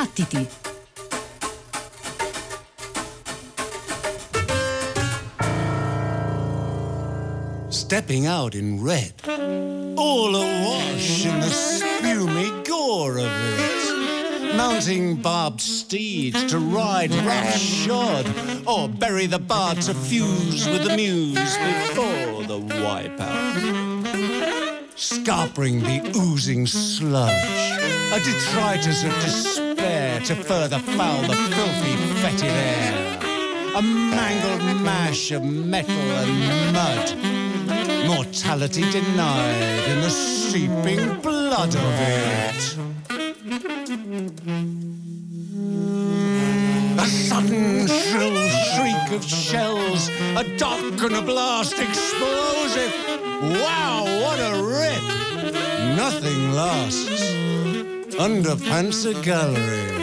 Battiti! Stepping out in red, all awash in the spumy gore of it. Mounting barbed steeds to ride roughshod, or bury the bard to fuse with the muse before the wipeout scarpering the oozing sludge, a detritus of despair to further foul the filthy, fetid air, a mangled mash of metal and mud, mortality denied in the seeping blood of it. A sudden shrill shriek of shells, a dock and a blast explosive. Wow, what a rip! Nothing lasts. Underpants a gallery.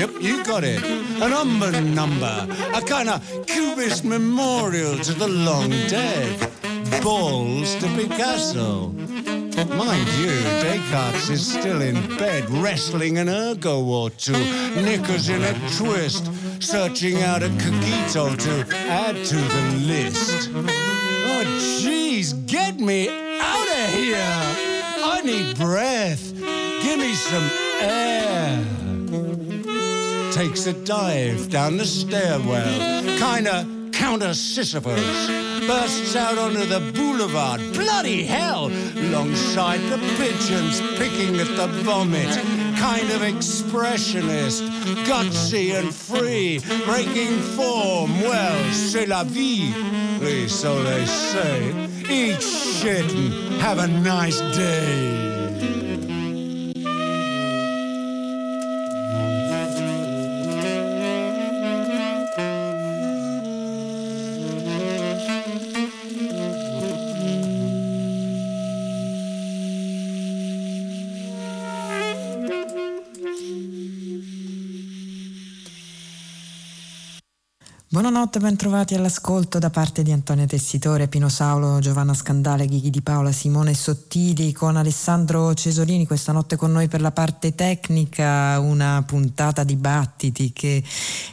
Yep, you got it. An umber number. A kind of cubist memorial to the long dead. Balls to Picasso. Mind you, Descartes is still in bed, wrestling an ergo or two, knickers in a twist, searching out a cogito to add to the list. Oh, jeez, get me out of here! I need breath. Give me some air. Takes a dive down the stairwell, kinda counter Sisyphus. Bursts out onto the boulevard. Bloody hell! Alongside the pigeons, picking at the vomit. Kind of expressionist, gutsy and free, breaking form. Well, c'est la vie, so they say. Eat shit and have a nice day. Buonanotte, bentrovati all'ascolto da parte di Antonio Tessitore, Pino Saulo, Giovanna Scandale, Ghighi Di Paola, Simone Sottili con Alessandro Cesolini questa notte con noi per la parte tecnica, una puntata di battiti che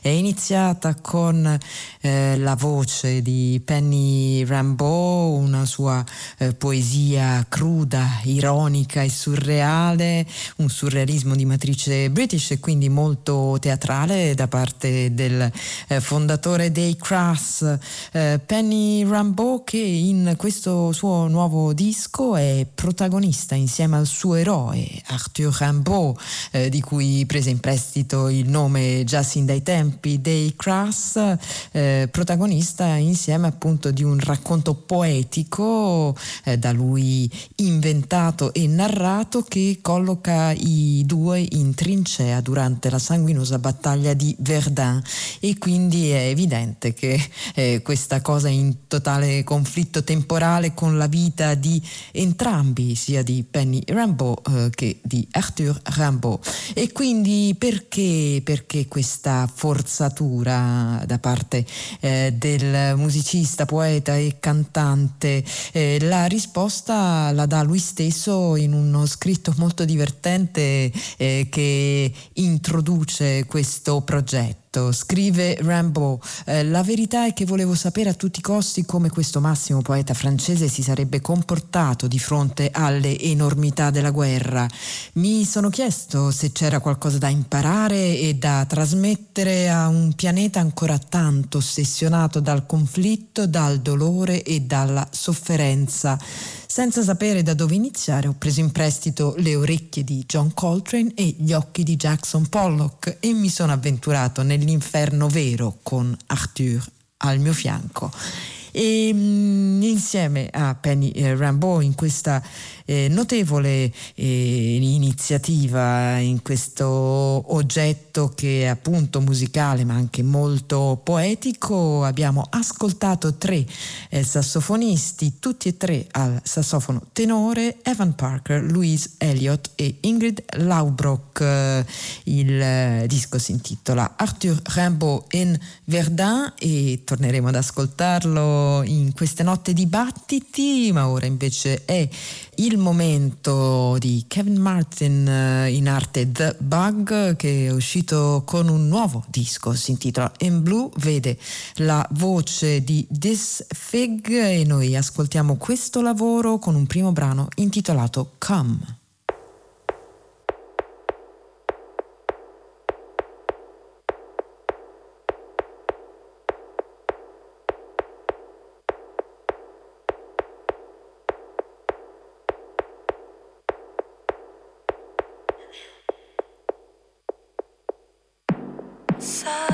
è iniziata con eh, la voce di Penny Rambeau, una sua eh, poesia cruda, ironica e surreale, un surrealismo di matrice british e quindi molto teatrale da parte del eh, fondatore dei Crass, eh, Penny Rambeau, che in questo suo nuovo disco è protagonista insieme al suo eroe Arthur Rimbaud, eh, di cui prese in prestito il nome già sin dai tempi dei Crass, eh, protagonista insieme appunto di un racconto poetico eh, da lui inventato e narrato che colloca i due in trincea durante la sanguinosa battaglia di Verdun. E quindi è evidente che eh, questa cosa in totale conflitto temporale con la vita di entrambi, sia di Penny Rambeau eh, che di Arthur Rimbaud. E quindi perché, perché questa forzatura da parte eh, del musicista, poeta e cantante? Eh, la risposta la dà lui stesso in uno scritto molto divertente eh, che introduce questo progetto scrive Rambo, eh, la verità è che volevo sapere a tutti i costi come questo massimo poeta francese si sarebbe comportato di fronte alle enormità della guerra. Mi sono chiesto se c'era qualcosa da imparare e da trasmettere a un pianeta ancora tanto ossessionato dal conflitto, dal dolore e dalla sofferenza. Senza sapere da dove iniziare ho preso in prestito le orecchie di John Coltrane e gli occhi di Jackson Pollock e mi sono avventurato nell'inferno vero con Arthur al mio fianco. E mh, insieme a Penny eh, Rambeau in questa eh, notevole eh, iniziativa in questo oggetto che è appunto musicale ma anche molto poetico. Abbiamo ascoltato tre eh, sassofonisti, tutti e tre al sassofono tenore, Evan Parker, Louise Elliott e Ingrid Laubrock. Il eh, disco si intitola Arthur Rimbaud in Verdun e torneremo ad ascoltarlo in queste notte dibattiti, ma ora invece è il momento di Kevin Martin eh, in arte The Bug che è uscito con un nuovo disco, si intitola In Blue, vede la voce di This Fig e noi ascoltiamo questo lavoro con un primo brano intitolato Come. side.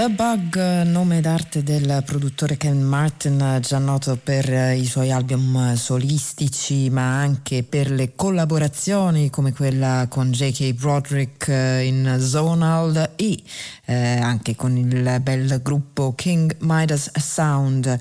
The Bug, nome d'arte del produttore Ken Martin, già noto per i suoi album solistici, ma anche per le collaborazioni come quella con J.K. Broderick in Zonal e eh, anche con il bel gruppo King Midas Sound.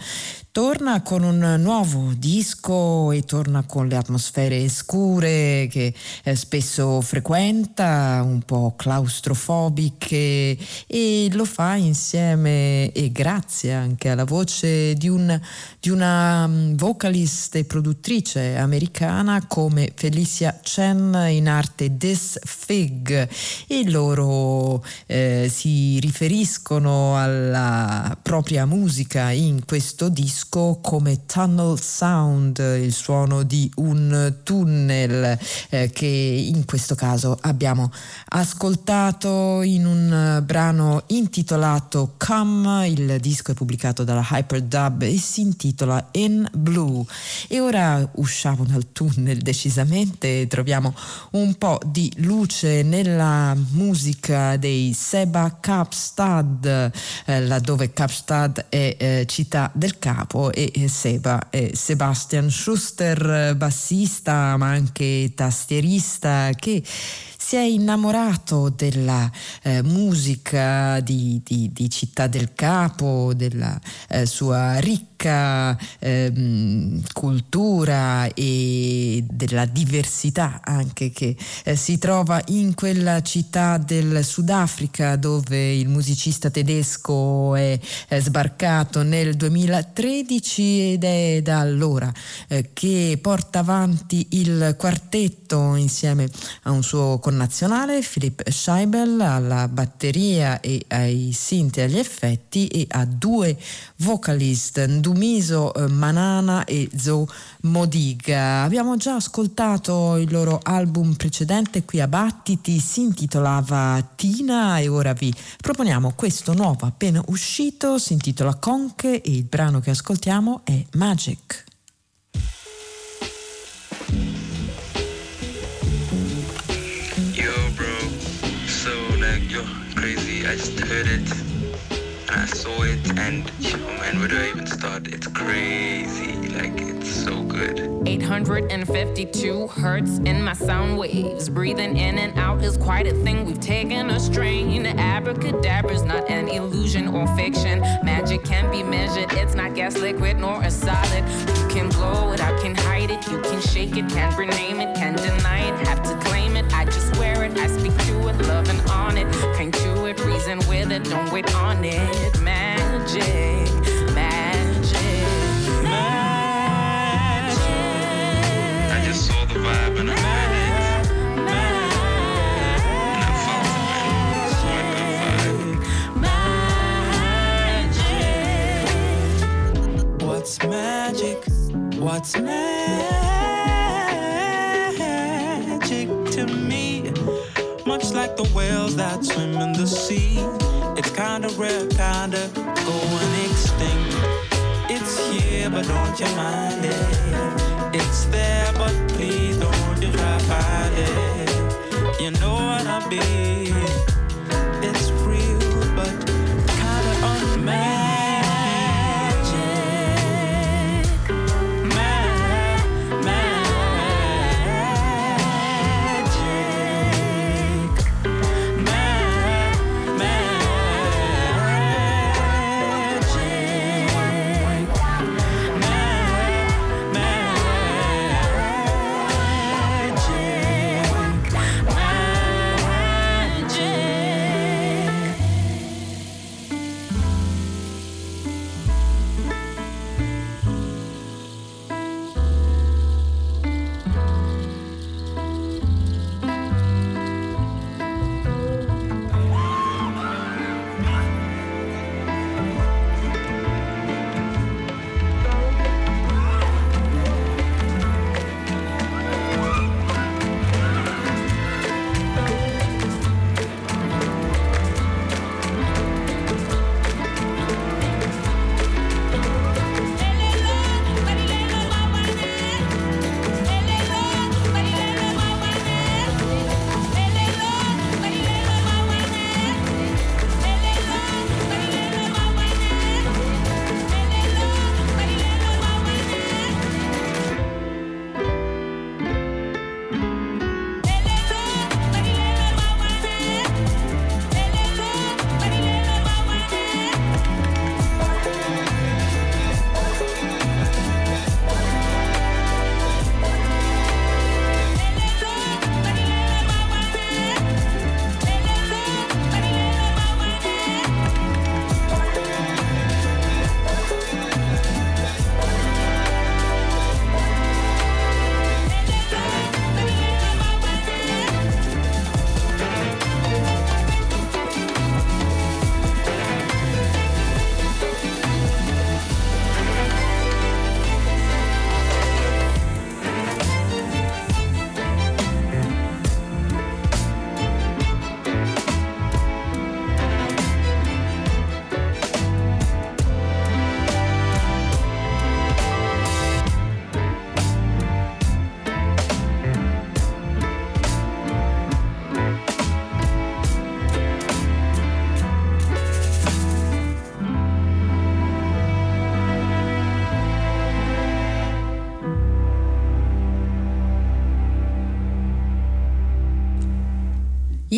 Torna con un nuovo disco e torna con le atmosfere scure che eh, spesso frequenta, un po' claustrofobiche e lo fa insieme e grazie anche alla voce di, un, di una mm, vocalist e produttrice americana come Felicia Chen in arte This Fig. E loro eh, si riferiscono alla propria musica in questo disco disco come Tunnel Sound, il suono di un tunnel eh, che in questo caso abbiamo ascoltato in un brano intitolato Come, il disco è pubblicato dalla Hyperdub e si intitola In Blue. E ora usciamo dal tunnel decisamente. E troviamo un po' di luce nella musica dei Seba Kapstad, eh, laddove Kapstad è eh, città del capo capo e Seba e Sebastian Schuster, bassista ma anche tastierista che si è innamorato della eh, musica di, di, di, Città del Capo, della eh, sua ricca eh, cultura e della diversità anche che eh, si trova in quella città del Sudafrica dove il musicista tedesco è, è sbarcato nel 2013 ed è da allora eh, che porta avanti il quartetto insieme a un suo connazionale Philipp Scheibel alla batteria e ai sinti e agli effetti e a due vocalist Ndumiso eh, Manana e Zo Modiga. Abbiamo già ascoltato il loro album precedente qui a Battiti, si intitolava Tina e ora vi proponiamo questo nuovo appena uscito, si intitola Conche e il brano che ascoltiamo è Magic. Heard it and I saw it and oh man, where do I even start? It's crazy. Like it's so good. 852 hertz in my sound waves. Breathing in and out is quite a thing. We've taken a strain. Abracadabra's not an illusion or fiction. Magic can be measured. It's not gas, liquid, nor a solid. You can blow it, I can hide it. You can shake it, can rename it, can deny it. Have to it. I speak to it, loving on it. Can't chew it, reason with it. Don't wait on it. Magic, magic, magic. I just saw the vibe and I heard it. And I felt it, man. It's quite good vibe. What's magic? What's magic to me? Much like the whales that swim in the sea, it's kinda rare, kinda going extinct. It's here, but don't you mind it. It's there, but please don't you try find it. You know what I mean? It's real, but kinda unmanned.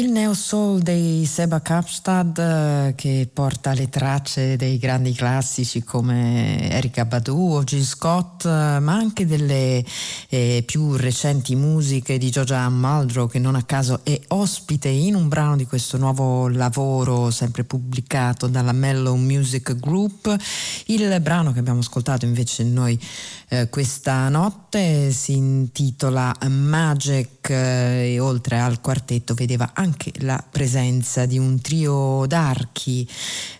2000 neo-soul dei Seba Kapstad eh, che porta le tracce dei grandi classici come Erika Badu o Jill Scott, eh, ma anche delle eh, più recenti musiche di Giorgia Maldro che non a caso è ospite in un brano di questo nuovo lavoro sempre pubblicato dalla Mellow Music Group. Il brano che abbiamo ascoltato invece noi eh, questa notte si intitola Magic eh, e oltre al quartetto vedeva anche la presenza di un trio d'archi,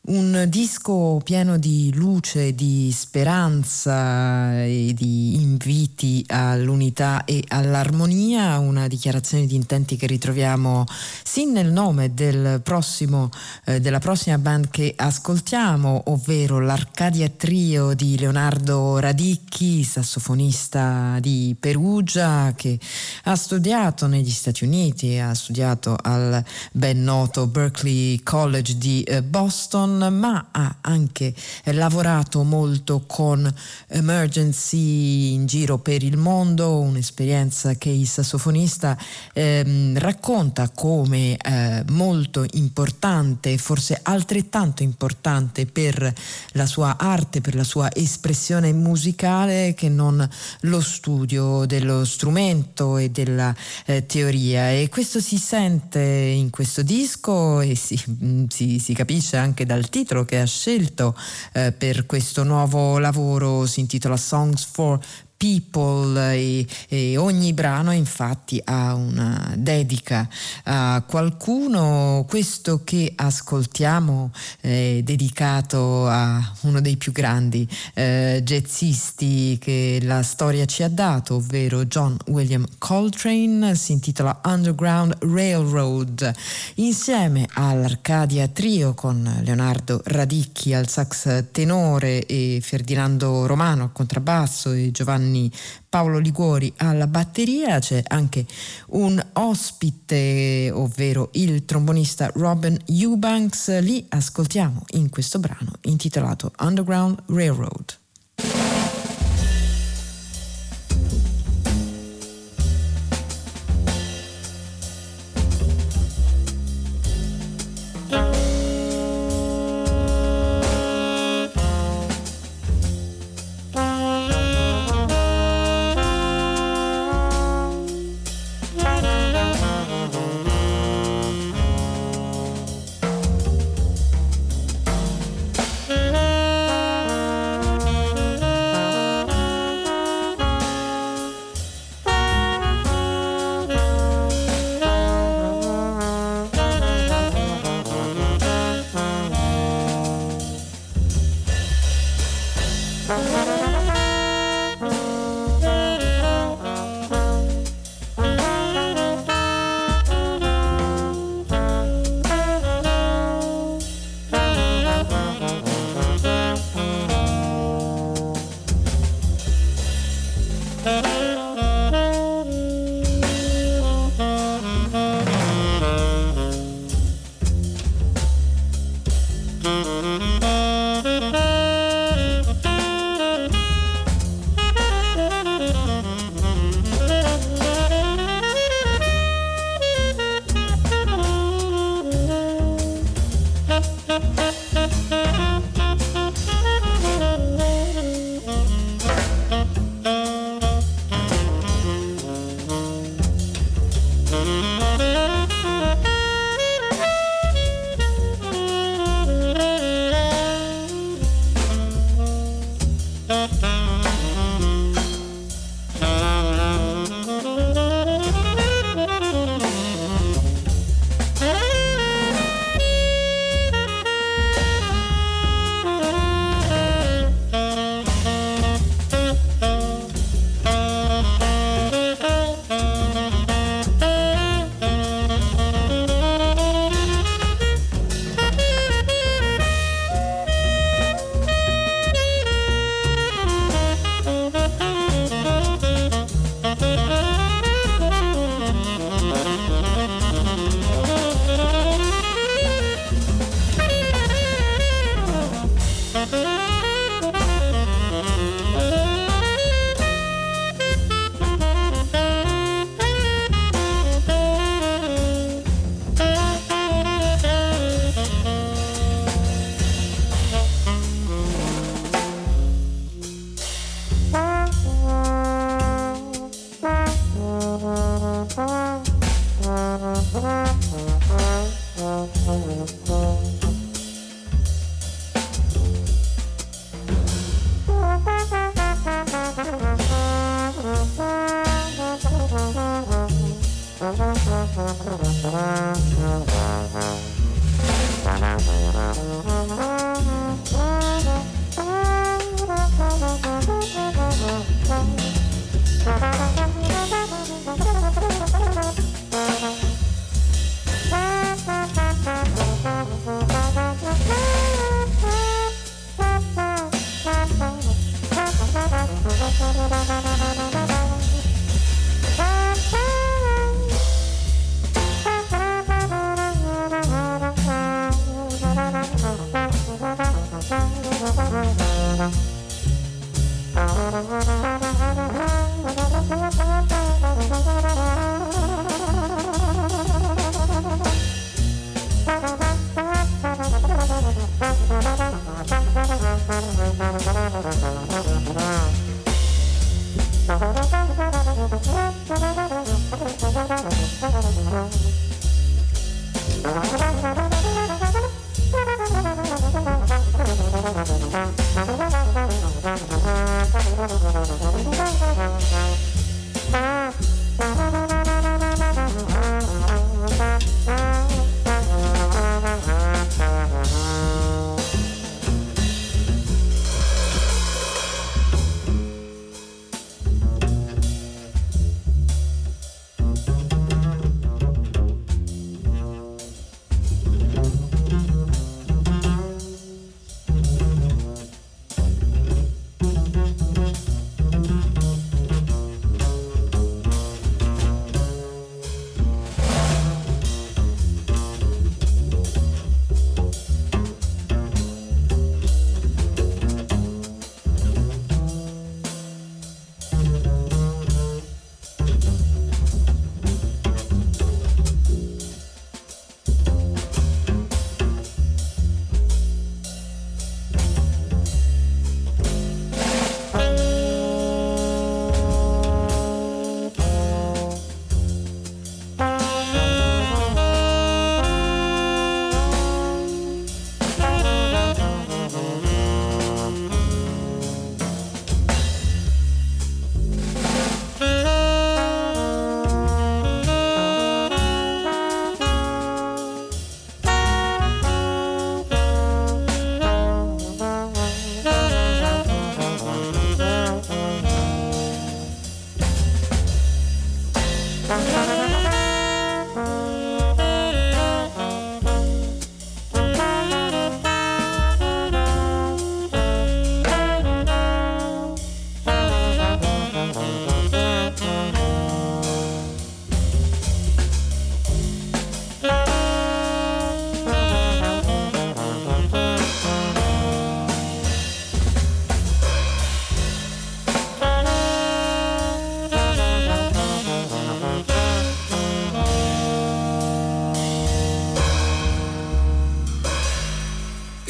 un disco pieno di luce, di speranza e di inviti all'unità e all'armonia, una dichiarazione di intenti che ritroviamo sin nel nome del prossimo, eh, della prossima band che ascoltiamo, ovvero l'Arcadia Trio di Leonardo Radicchi sassofonista di Perugia che ha studiato negli Stati Uniti, ha studiato al ben noto Berkeley College di eh, Boston, ma ha anche lavorato molto con Emergency in giro per il mondo, un'esperienza che il sassofonista eh, racconta come eh, molto importante, forse altrettanto importante per la sua arte, per la sua espressione musicale che non lo studio dello strumento e della eh, teoria. E questo si sente in questo disco e si, mm, si, si capisce anche dal titolo che ha scelto eh, per questo nuovo lavoro, si intitola Songs for People e, e, ogni brano infatti ha una dedica a qualcuno. Questo che ascoltiamo è dedicato a uno dei più grandi eh, jazzisti che la storia ci ha dato, ovvero John William Coltrane, si intitola Underground Railroad, insieme all'Arcadia Trio con Leonardo Radicchi al sax tenore e Ferdinando Romano al contrabbasso e Giovanni Giovanni Paolo Liguori alla batteria, c'è anche un ospite, ovvero il trombonista Robin Eubanks. Li ascoltiamo in questo brano intitolato Underground Railroad.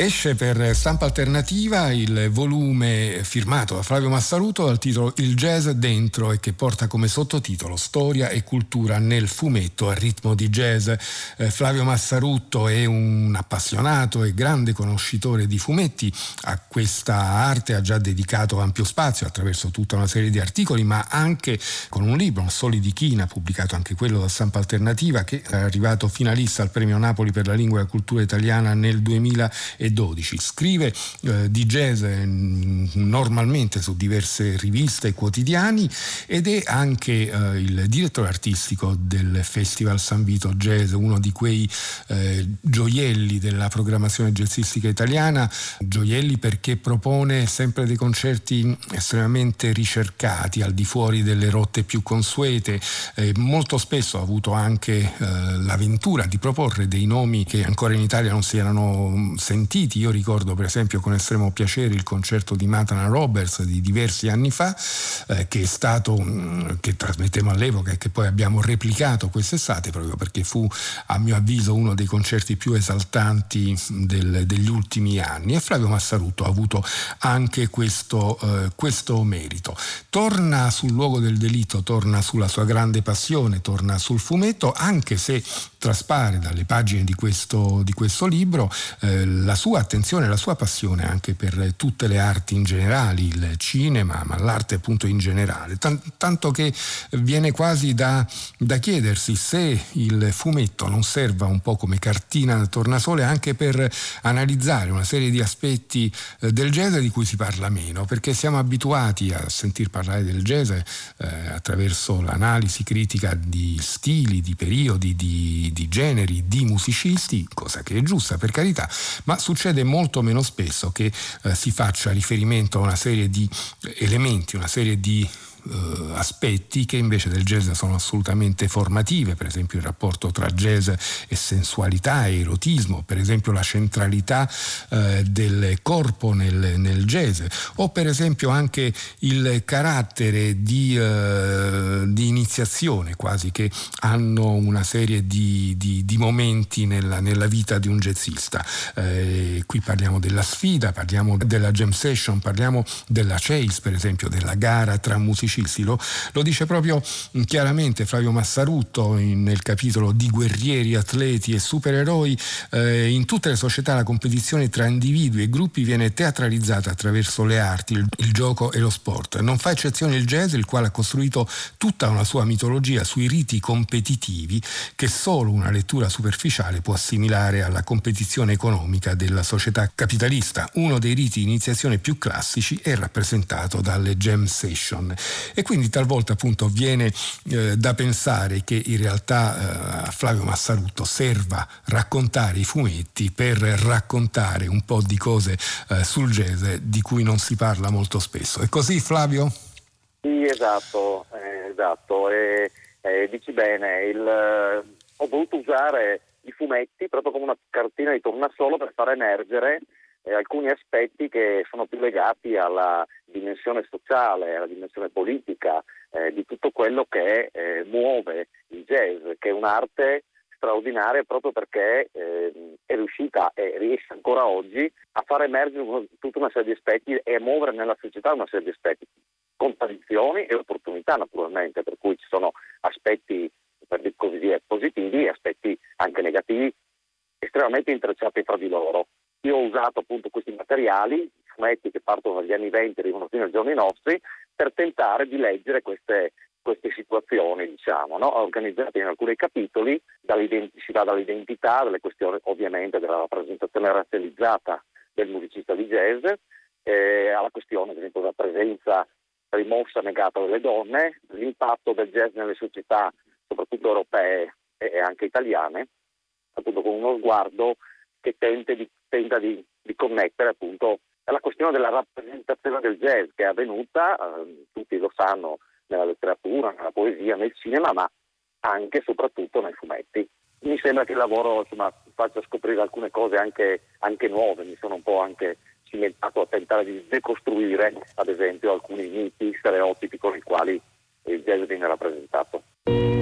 Esce per stampa alternativa il volume firmato da Flavio Massaruto dal titolo Il jazz dentro e che porta come sottotitolo Storia e cultura nel fumetto a ritmo di jazz. Eh, Flavio Massaruto è un appassionato e grande conoscitore di fumetti, a questa arte ha già dedicato ampio spazio attraverso tutta una serie di articoli, ma anche con un libro, Soli di China, pubblicato anche quello da stampa alternativa, che è arrivato finalista al premio Napoli per la lingua e la cultura italiana nel 2012. 2012. Scrive eh, di jazz mm, normalmente su diverse riviste e quotidiani ed è anche eh, il direttore artistico del Festival San Vito Jazz, uno di quei eh, gioielli della programmazione jazzistica italiana, gioielli perché propone sempre dei concerti estremamente ricercati al di fuori delle rotte più consuete. molto spesso ha avuto anche eh, l'avventura di proporre dei nomi che ancora in Italia non si erano mm, sentiti sentiti. Io ricordo per esempio con estremo piacere il concerto di Matana Roberts di diversi anni fa, eh, che è stato, mm, che trasmettemmo all'epoca e che poi abbiamo replicato quest'estate proprio perché fu a mio avviso uno dei concerti più esaltanti del, degli ultimi anni e Flavio Massaruto ha avuto anche questo, eh, questo merito. Torna sul luogo del delitto, torna sulla sua grande passione, torna sul fumetto, anche se traspare dalle pagine di questo, di questo libro eh, la sua attenzione, la sua passione anche per tutte le arti in generale, il cinema, ma l'arte appunto in generale, tanto che viene quasi da, da chiedersi se il fumetto non serva un po' come cartina al tornasole anche per analizzare una serie di aspetti eh, del jazz di cui si parla meno, perché siamo abituati a sentir parlare del jazz eh, attraverso l'analisi critica di stili, di periodi, di, di, generi, di musicisti, cosa che è giusta per carità, ma succede molto meno spesso che eh, si faccia riferimento a una serie di elementi, una serie di eh, aspetti che invece del jazz sono assolutamente formative, per esempio il rapporto tra jazz e sensualità e erotismo, per esempio la centralità eh, del corpo nel, nel, jazz, o per esempio anche il carattere di, eh, di iniziazione quasi che hanno una serie di, di, di momenti nella, nella, vita di un jazzista. Eh, qui parliamo della sfida, parliamo della jam session, parliamo della chase per esempio, della gara tra musicisti. Lo, lo dice proprio chiaramente Flavio Massarutto in, nel capitolo di guerrieri, atleti e supereroi. Eh, in tutte le società la competizione tra individui e gruppi viene teatralizzata attraverso le arti, il, il gioco e lo sport. Non fa eccezione il jazz, il quale ha costruito tutta una sua mitologia sui riti competitivi che solo una lettura superficiale può assimilare alla competizione economica della società capitalista. Uno dei riti di iniziazione più classici è rappresentato dalle jam session e quindi talvolta appunto viene eh, da pensare che in realtà eh, Flavio Massarutto serva raccontare i fumetti per raccontare un po' di cose eh, sul jazz di cui non si parla molto spesso. È così Flavio? Sì, esatto, eh, esatto. E, e dici bene, il, ho voluto usare i fumetti proprio come una cartina di tornasolo per far emergere eh, alcuni aspetti che sono più legati alla dimensione sociale, alla dimensione politica, eh, di tutto quello che eh, muove il jazz, che è un'arte straordinaria proprio perché eh, è riuscita e riesce ancora oggi a far emergere tutta una serie di aspetti e a muovere nella società una serie di aspetti, contraddizioni e opportunità naturalmente, per cui ci sono aspetti per così dire positivi e aspetti anche negativi estremamente intrecciati fra di loro. Io ho usato appunto questi materiali, fumetti che partono dagli anni 20 e arrivano fino ai giorni nostri, per tentare di leggere queste, queste situazioni, diciamo, no? organizzate in alcuni capitoli, si va dall'identità, dalle questioni ovviamente della rappresentazione razzializzata del musicista di jazz, eh, alla questione, ad esempio, della presenza rimossa negata delle donne, l'impatto del jazz nelle società, soprattutto europee e anche italiane, appunto con uno sguardo che di, tenta di, di, connettere appunto alla questione della rappresentazione del jazz che è avvenuta, eh, tutti lo sanno, nella letteratura, nella poesia, nel cinema, ma anche e soprattutto nei fumetti. Mi sembra che il lavoro insomma, faccia scoprire alcune cose anche, anche nuove, mi sono un po' anche cimentato a tentare di decostruire, ad esempio, alcuni miti, stereotipi con i quali il jazz viene rappresentato.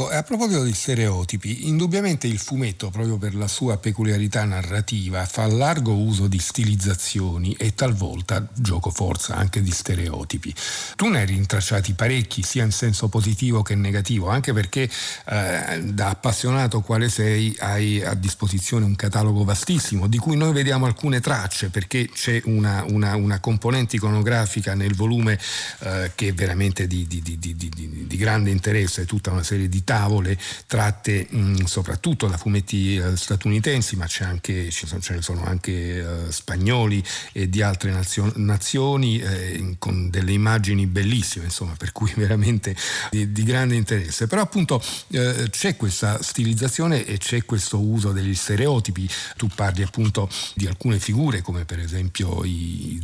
Ecco, a proposito di stereotipi, indubbiamente il fumetto, proprio per la sua peculiarità narrativa, fa largo uso di stilizzazioni e talvolta, gioco forza, anche di stereotipi. Tu ne hai rintracciati parecchi, sia in senso positivo che negativo, anche perché eh, da appassionato quale sei hai a disposizione un catalogo vastissimo, di cui noi vediamo alcune tracce, perché c'è una, una, una componente iconografica nel volume eh, che è veramente di, di, di, di grande interesse, tutta una serie di tavole tratte mh, soprattutto da fumetti eh, statunitensi, ma anche, ce ne sono anche eh, spagnoli e di altre nazio- nazioni eh, con delle immagini bellissime, insomma, per cui veramente di, di grande interesse. Però appunto eh, c'è questa stilizzazione e c'è questo uso degli stereotipi. Tu parli appunto di alcune figure come per esempio i,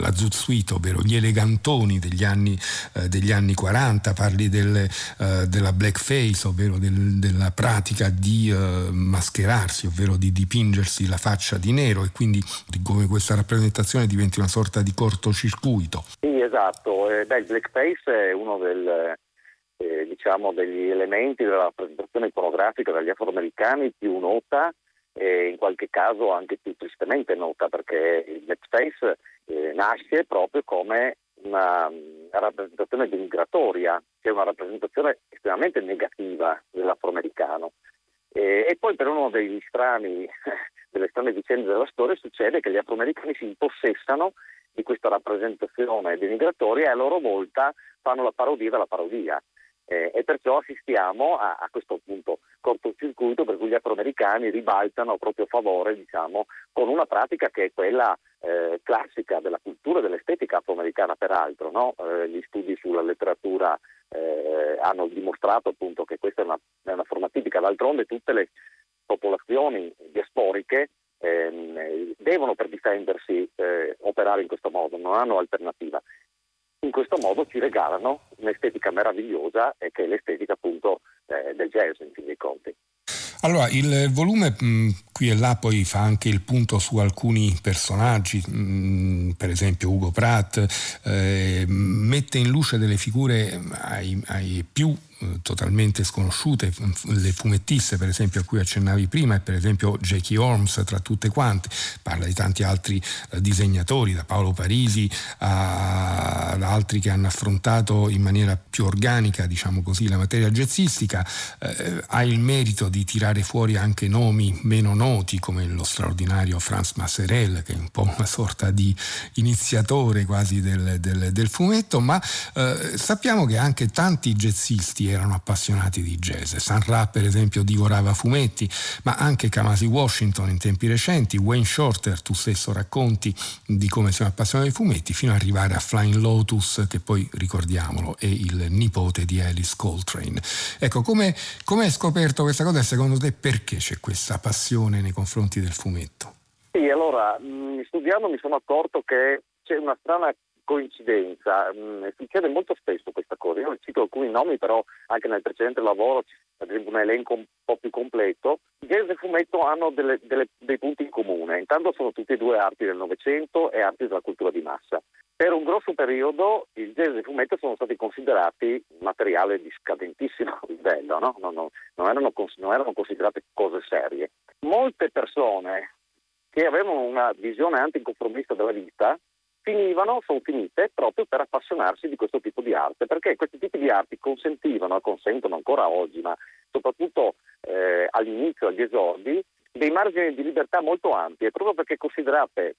la Zutsuito, ovvero gli elegantoni degli anni, eh, degli anni 40, parli del, eh, della black blackface, ovvero del, della pratica di uh, mascherarsi, ovvero di dipingersi la faccia di nero e quindi di come questa rappresentazione diventi una sorta di cortocircuito. Sì, esatto. Eh, beh, il blackface è uno del, eh, diciamo degli elementi della rappresentazione iconografica degli afroamericani più nota e in qualche caso anche più tristemente nota perché il blackface eh, nasce proprio come una rappresentazione denigratoria, che è una rappresentazione estremamente negativa dell'afroamericano. E, e poi per uno degli strani, delle strane vicende della storia succede che gli afroamericani si impossessano di questa rappresentazione denigratoria e a loro volta fanno la parodia della parodia. Eh, e perciò assistiamo a, a, questo appunto cortocircuito per cui gli afroamericani ribaltano a proprio favore diciamo, con una pratica che è quella eh, classica della cultura dell'estetica afroamericana peraltro. No? Eh, gli studi sulla letteratura eh, hanno dimostrato appunto che questa è una, è una forma tipica, d'altronde tutte le popolazioni diasporiche ehm, devono per difendersi eh, operare in questo modo, non hanno alternativa in questo modo ci regalano un'estetica meravigliosa e che è l'estetica appunto eh, del jazz in fin dei conti. Allora, il volume mh, qui e là poi fa anche il punto su alcuni personaggi, mh, per esempio Ugo Pratt, eh, mette in luce delle figure ai, ai più eh, totalmente sconosciute, le fumettiste per esempio a cui accennavi prima e per esempio Jackie Holmes tra tutte quante, parla di tanti altri eh, disegnatori, da Paolo Parisi ad altri che hanno affrontato in maniera più organica diciamo così la materia jazzistica, eh, ha il merito di tirare fuori anche nomi meno noti come lo straordinario Franz Masserel che è un po' una sorta di iniziatore quasi del, del, del fumetto, ma eh, sappiamo che anche tanti jazzisti erano appassionati di jazz. San Ra, per esempio, divorava fumetti, ma anche Kamasi Washington in tempi recenti, Wayne Shorter, tu stesso racconti di come siamo appassionati di fumetti, fino ad arrivare a Flying Lotus, che poi ricordiamolo è il nipote di Alice Coltrane. Ecco, come hai scoperto questa cosa e secondo te perché c'è questa passione nei confronti del fumetto? Sì, allora, studiando mi sono accorto che c'è una strana coincidenza, mm, succede molto spesso questa cosa. Io cito alcuni nomi, però anche nel precedente lavoro, ad esempio un elenco un po' più completo. Jazz e fumetto hanno delle, delle, dei punti in comune. Intanto sono tutti e due arti del Novecento e arti della cultura di massa. Per un grosso periodo il jazz e il fumetto sono stati considerati materiale di scadentissimo livello, no? non, non, non, erano, non erano considerate cose serie. Molte persone che avevano una visione anticonformista della vita finivano, sono finite proprio per appassionarsi di questo tipo di arte, perché questi tipi di arti consentivano consentono ancora oggi, ma soprattutto eh, all'inizio, agli esordi, dei margini di libertà molto ampi e proprio perché considerate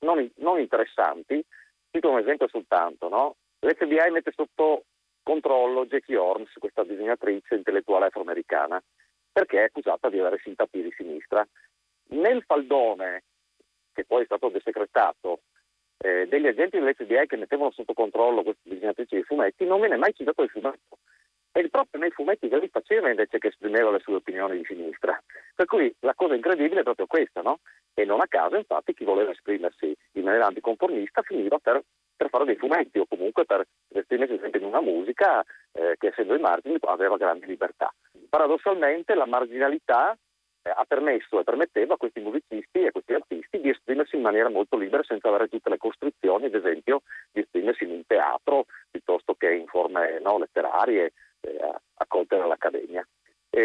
non, non interessanti, cito un esempio soltanto, no? l'FBI mette sotto controllo Jackie Horns, questa disegnatrice intellettuale afroamericana, perché è accusata di avere simpatie di sinistra. Nel faldone, che poi è stato desecretato, eh, degli agenti dell'FBI che mettevano sotto controllo questi disegnatrici di fumetti, non viene mai citato il fumetto. È proprio nei fumetti che lui faceva invece che esprimeva le sue opinioni di sinistra. Per cui la cosa incredibile è proprio questa, no? E non a caso, infatti, chi voleva esprimersi in maniera anticonformista finiva per, per fare dei fumetti o comunque per esprimersi in una musica eh, che essendo i margini aveva grandi libertà. Paradossalmente la marginalità eh, ha permesso e permetteva a questi musicisti e a questi artisti di esprimersi in maniera molto libera senza avere tutte le costrizioni, ad esempio, di esprimersi in un teatro piuttosto che in forme no, letterarie eh, accolte dall'Accademia.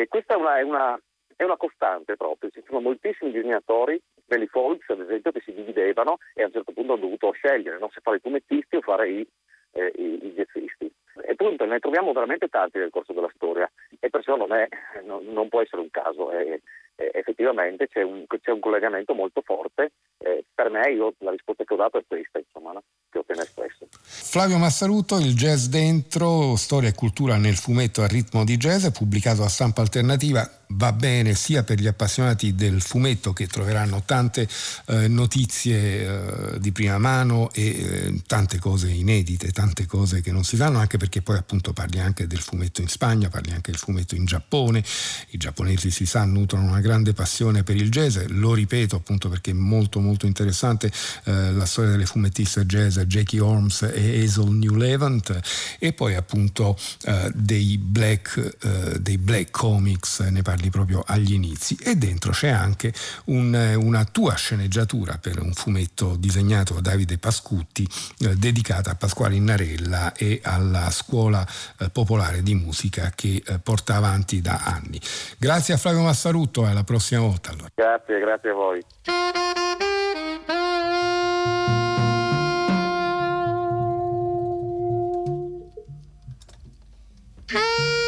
Questa è una, è, una, è una, costante proprio, ci sono moltissimi disegnatori, belli folks ad esempio, che si dividevano e a un certo punto hanno dovuto scegliere no, se fare i fumettisti o fare i, eh, i, i jazzisti. E appunto ne troviamo veramente tanti nel corso della storia e perciò non, è, non, non può essere un caso. È, è, effettivamente c'è un, c'è un, collegamento molto forte. Eh, per me io, la risposta che ho dato è questa, insomma, no? che ho appena espresso. Flavio Massaruto, Il jazz dentro, storia e cultura nel fumetto a ritmo di jazz, pubblicato a stampa alternativa va bene sia per gli appassionati del fumetto che troveranno tante eh, notizie eh, di prima mano e eh, tante cose inedite, tante cose che non si sanno, anche perché poi appunto parli anche del fumetto in Spagna, parli anche del fumetto in Giappone, i giapponesi si sa nutrono una grande passione per il jazz, lo ripeto appunto perché è molto molto interessante eh, la storia delle fumettiste jazz Jackie Holmes e Hazel New Levant e poi appunto eh, dei black, eh, dei black comics, ne ritrovarli proprio agli inizi e dentro c'è anche un, eh, una tua sceneggiatura per un fumetto disegnato da Davide Pascutti eh, dedicata a Pasquale Innarella e alla scuola eh, popolare di musica che eh, porta avanti da anni. Grazie a Flavio Massarutto e alla prossima volta. Allora. Grazie, grazie a voi. Thank.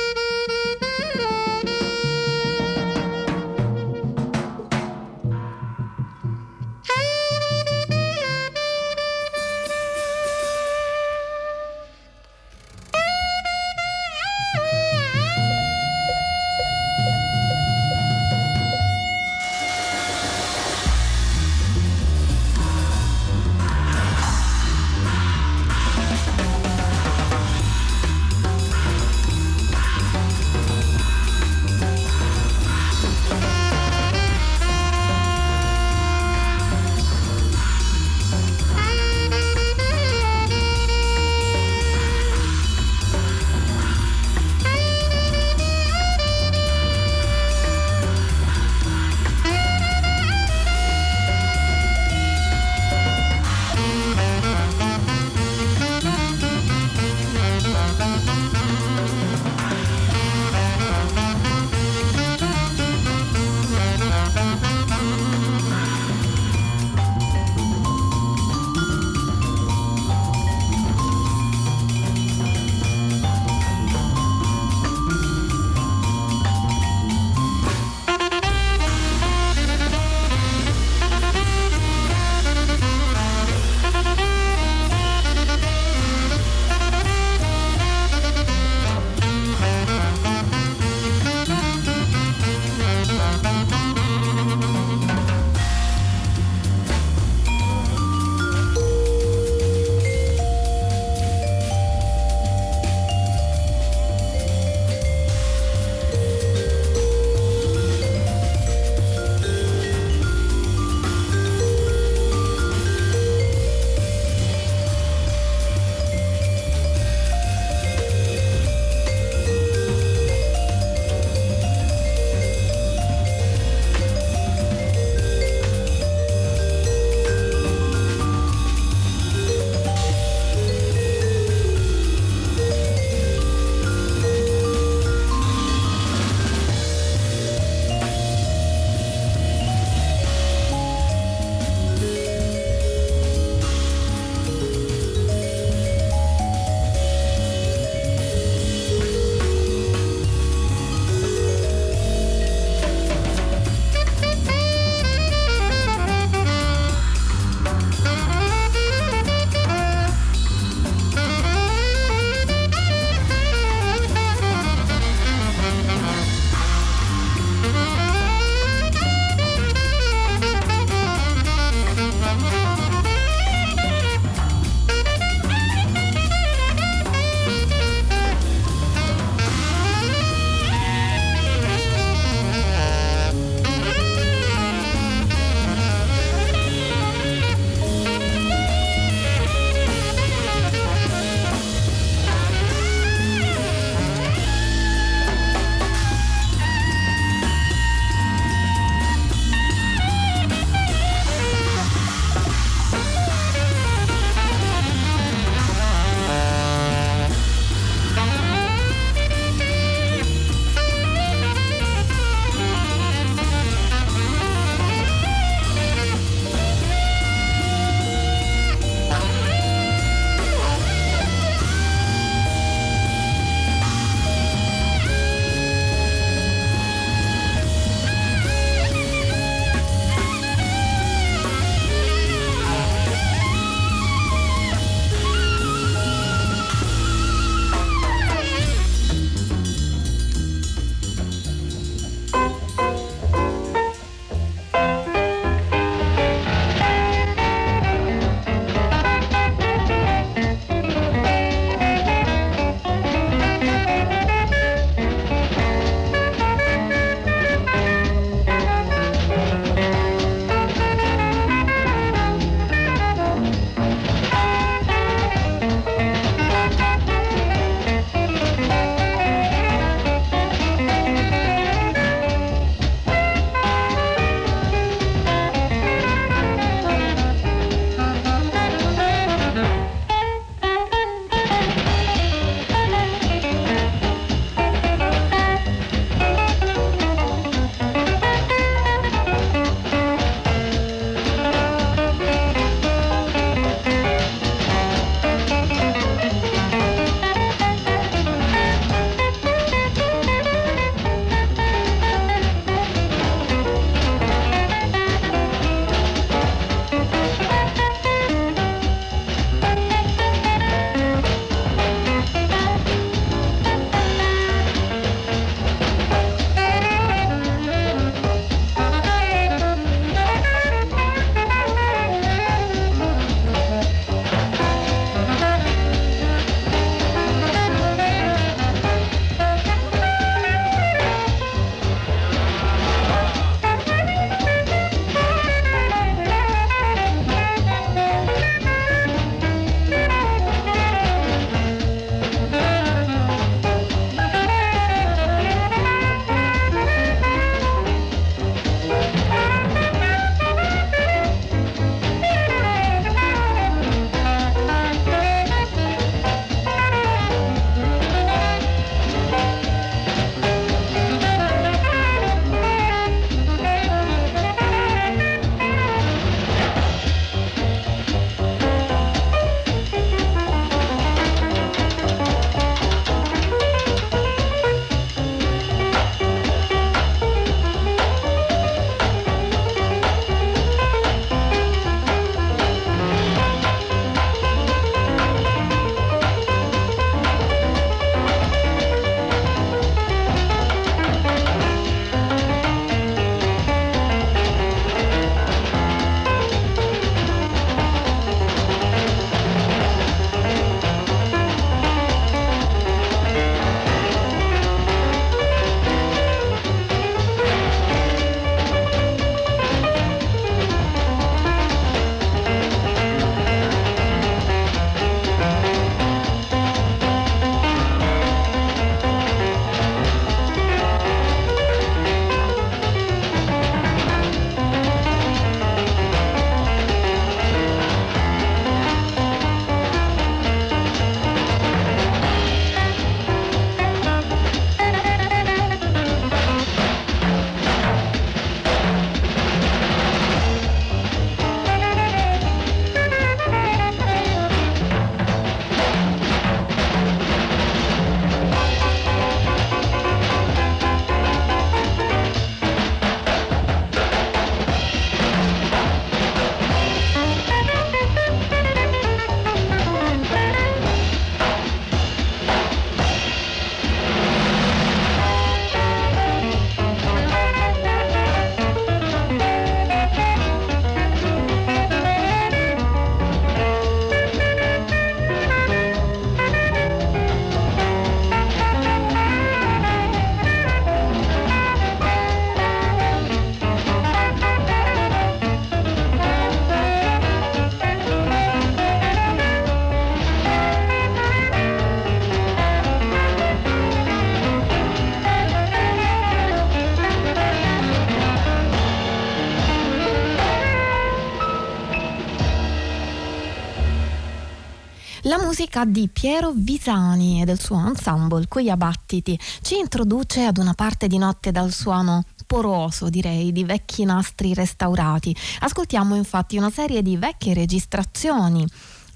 La musica di Piero Visani e del suo ensemble Quegli Battiti ci introduce ad una parte di notte dal suono poroso, direi, di vecchi nastri restaurati. Ascoltiamo infatti una serie di vecchie registrazioni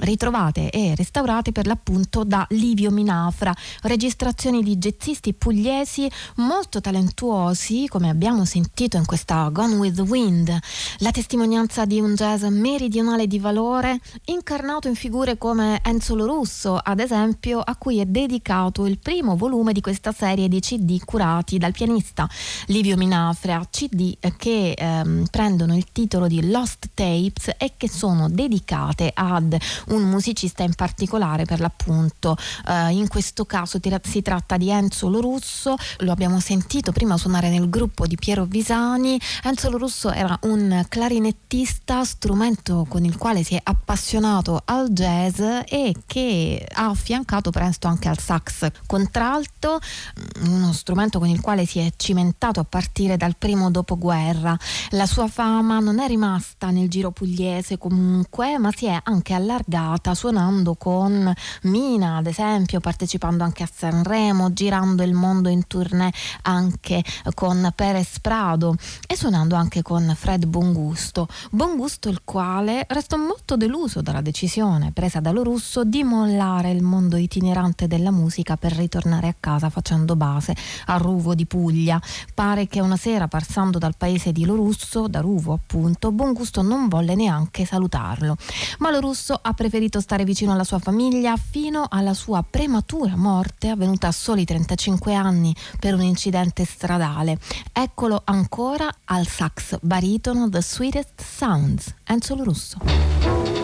ritrovate e restaurate per l'appunto da Livio Minafra, registrazioni di jazzisti pugliesi molto talentuosi, come abbiamo sentito in questa Gone with the Wind, la testimonianza di un jazz meridionale di valore, incarnato in figure come Enzo Lorusso, ad esempio, a cui è dedicato il primo volume di questa serie di CD curati dal pianista Livio Minafra, CD che ehm, prendono il titolo di Lost Tapes e che sono dedicate ad un musicista in particolare per l'appunto. Uh, in questo caso si tratta di Enzo Lorusso, lo abbiamo sentito prima suonare nel gruppo di Piero Visani. Enzo Lorusso era un clarinettista, strumento con il quale si è appassionato al jazz e che ha affiancato presto anche al sax contralto, mm, uno strumento con il quale si è cimentato a partire dal primo dopoguerra. La sua fama non è rimasta nel giro pugliese comunque, ma si è anche allargata data suonando con Mina, ad esempio, partecipando anche a Sanremo, girando il mondo in tournée anche con Perez Prado e suonando anche con Fred Bongusto. Bongusto il quale restò molto deluso dalla decisione presa da Lorusso di mollare il mondo itinerante della musica per ritornare a casa facendo base a Ruvo di Puglia. Pare che una sera passando dal paese di Lorusso, da Ruvo appunto, Bongusto non volle neanche salutarlo. Ma Lorusso ha preferito preferito stare vicino alla sua famiglia fino alla sua prematura morte avvenuta a soli 35 anni per un incidente stradale. Eccolo ancora al sax baritono The Sweetest Sounds, Enzo Russo.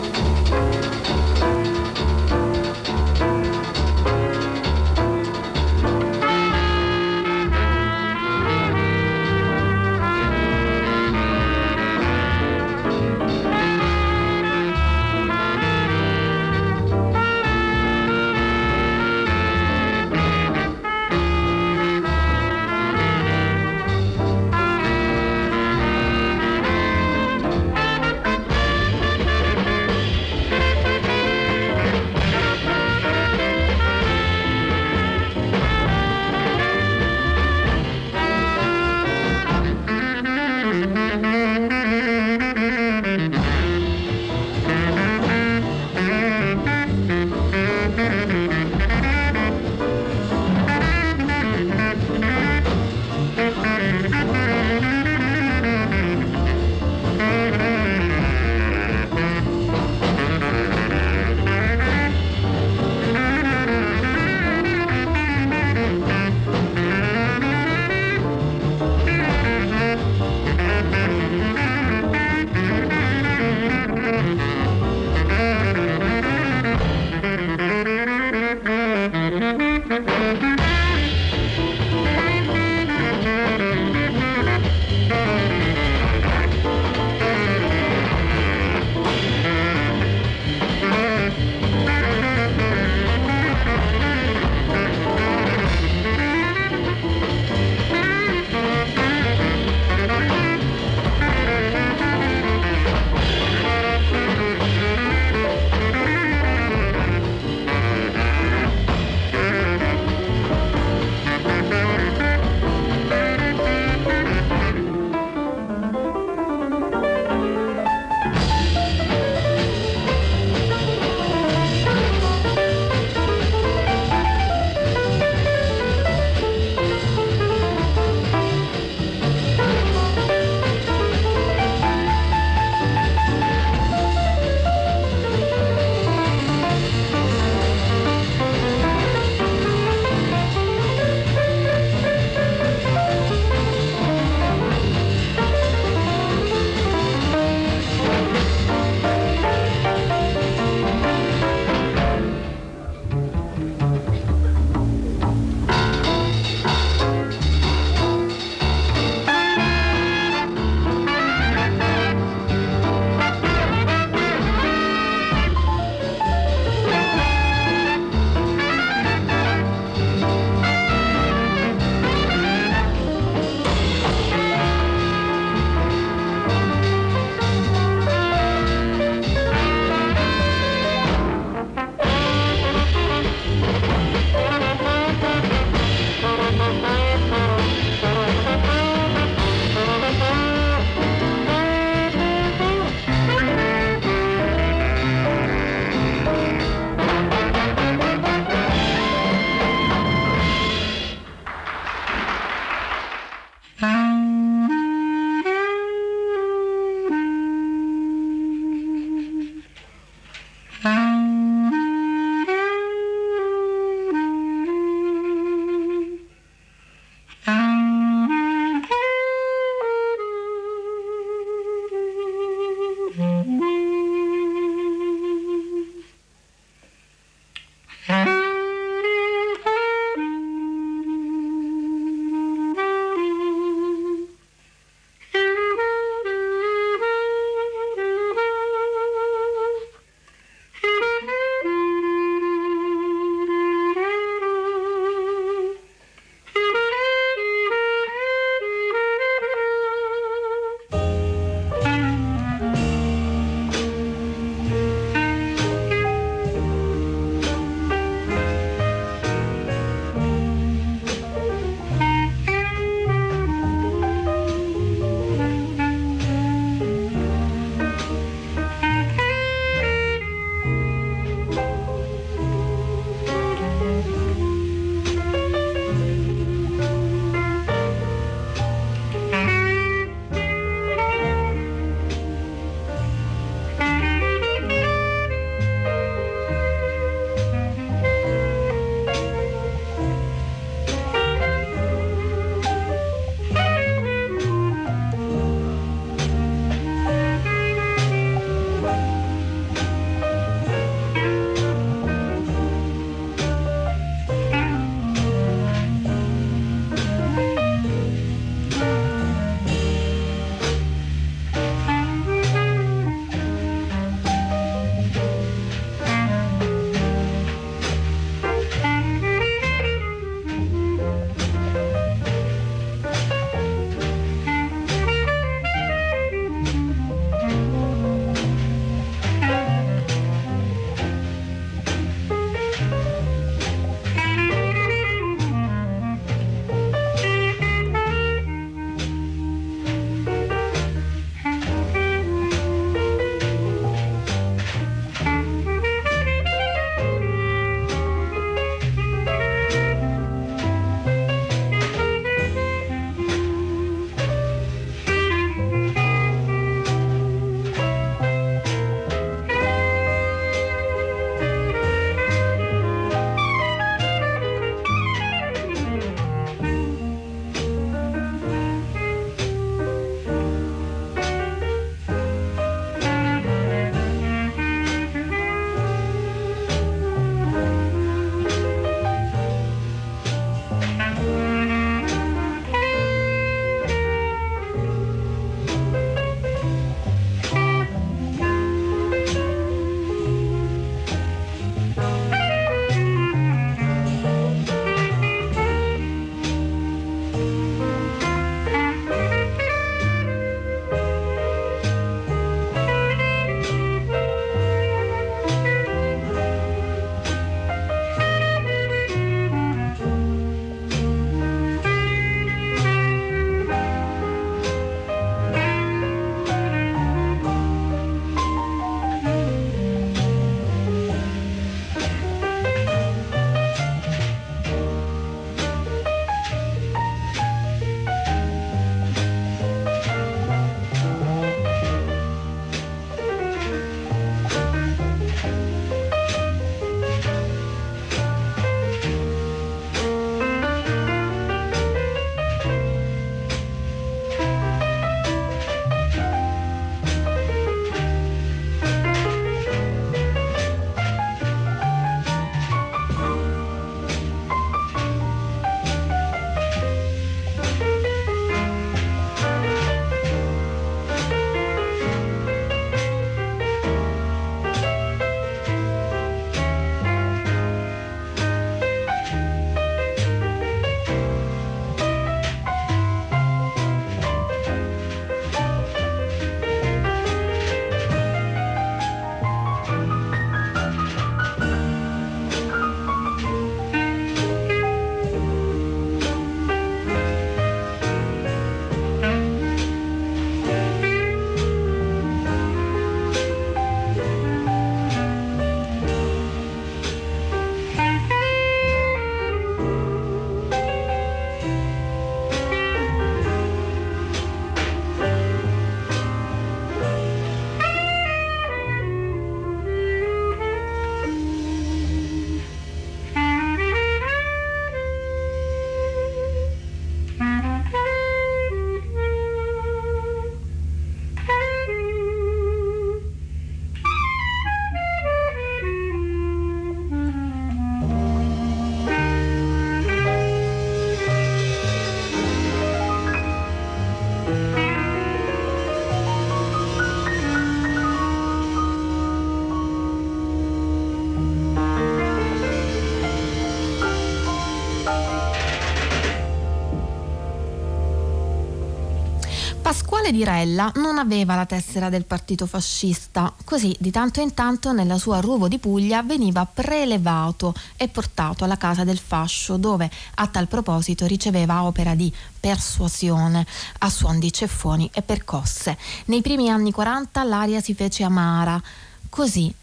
Tale Dirella non aveva la tessera del partito fascista, così di tanto in tanto nella sua Ruvo di Puglia veniva prelevato e portato alla casa del fascio dove a tal proposito riceveva opera di persuasione a suon di ceffoni e percosse. Nei primi anni 40 l'aria si fece amara, così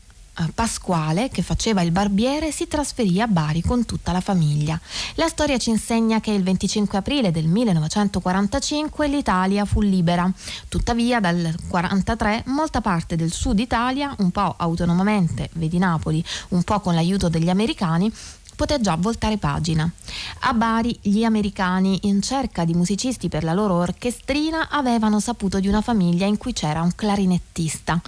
Pasquale, che faceva il barbiere, si trasferì a Bari con tutta la famiglia. La storia ci insegna che il 25 aprile del 1945 l'Italia fu libera. Tuttavia dal 1943 molta parte del sud Italia, un po' autonomamente, vedi Napoli, un po' con l'aiuto degli americani, poté già voltare pagina. A Bari gli americani, in cerca di musicisti per la loro orchestrina, avevano saputo di una famiglia in cui c'era un clarinettista.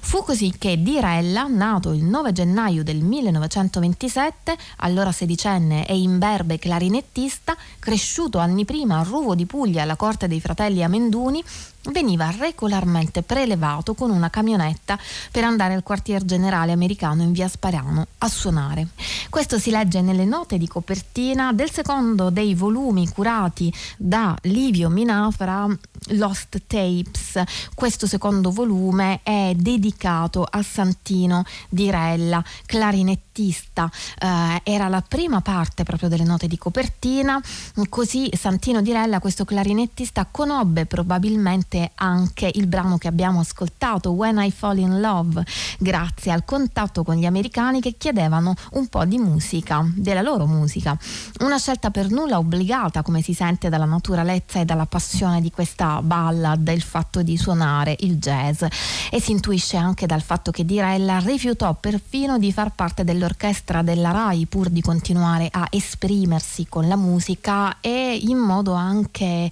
Fu così che Dirella, nato il 9 gennaio del 1927, allora sedicenne e imberbe clarinettista, cresciuto anni prima a Ruvo di Puglia alla corte dei fratelli Amenduni, veniva regolarmente prelevato con una camionetta per andare al quartier generale americano in via Sparano a suonare. Questo si legge nelle note di copertina del secondo dei volumi curati da Livio Minafra, Lost Tapes. Questo secondo volume è dedicato a Santino Dirella, clarinettista. Eh, era la prima parte proprio delle note di copertina, così Santino Dirella, questo clarinettista, conobbe probabilmente presente anche il brano che abbiamo ascoltato, When I Fall in Love, grazie al contatto con gli americani che chiedevano un po' di musica, della loro musica. Una scelta per nulla obbligata, come si sente dalla naturalezza e dalla passione di questa ballad, il fatto di suonare il jazz. E si intuisce anche dal fatto che Dirella rifiutò perfino di far parte dell'orchestra della RAI pur di continuare a esprimersi con la musica e in modo anche eh,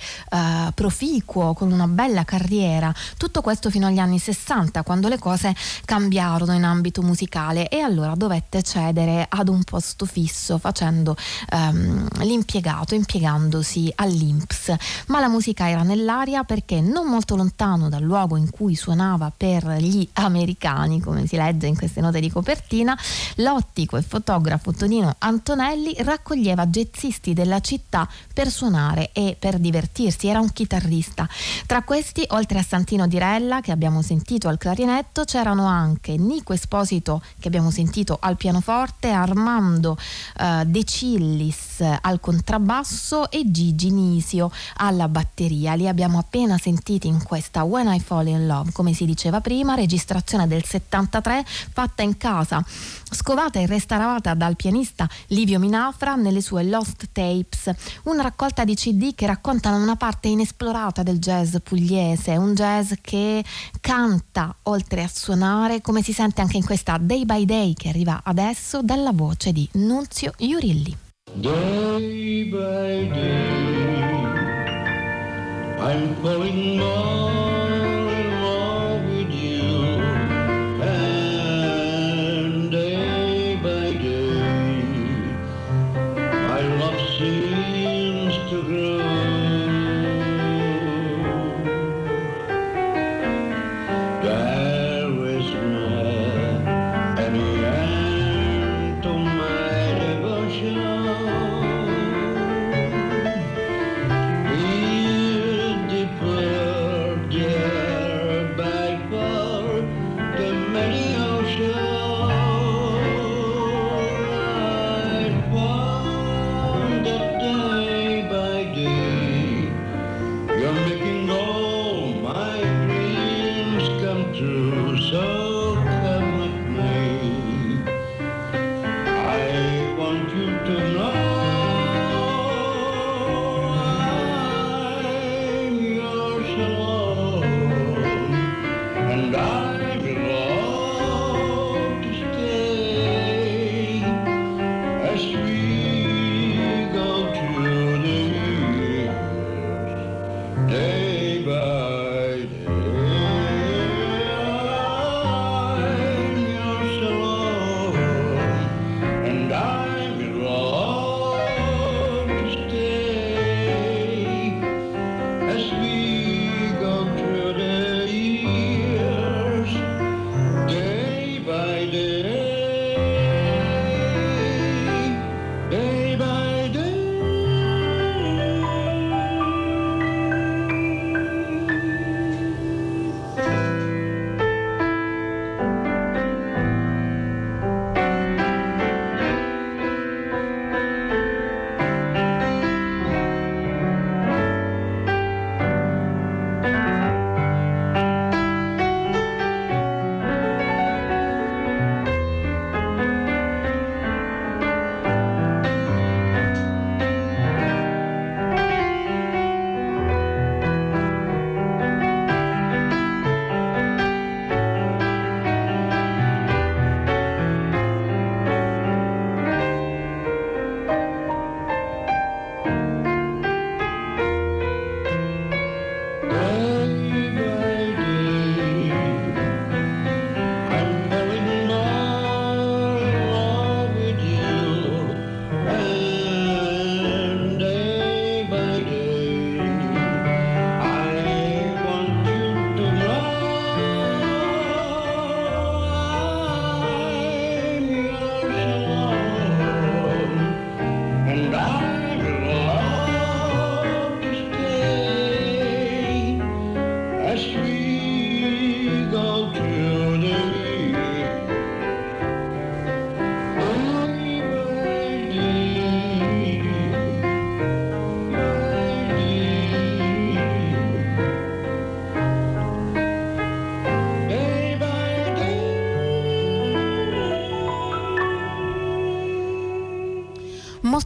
proficuo, con una bella bella carriera, tutto questo fino agli anni 60 quando le cose cambiarono in ambito musicale e allora dovette cedere ad un posto fisso facendo um, l'impiegato, impiegandosi all'Inps. Ma la musica era nell'aria perché non molto lontano dal luogo in cui suonava per gli americani, come si legge in queste note di copertina, l'ottico e fotografo Tonino Antonelli raccoglieva jazzisti della città per suonare e per divertirsi, era un chitarrista. Tra questi questi, oltre a Santino Dirella che abbiamo sentito al clarinetto, c'erano anche Nico Esposito che abbiamo sentito al pianoforte, Armando eh, De Cillis al contrabbasso e Gigi Nisio alla batteria. Li abbiamo appena sentiti in questa When I Fall in Love, come si diceva prima, registrazione del 73 fatta in casa, scovata e restaurata dal pianista Livio Minafra nelle sue Lost Tapes, una raccolta di CD che raccontano una parte inesplorata del jazz pugliese pugliese, un jazz che canta oltre a suonare, come si sente anche in questa Day by Day che arriva adesso dalla voce di Nunzio Iurilli. Day by day, I'm falling more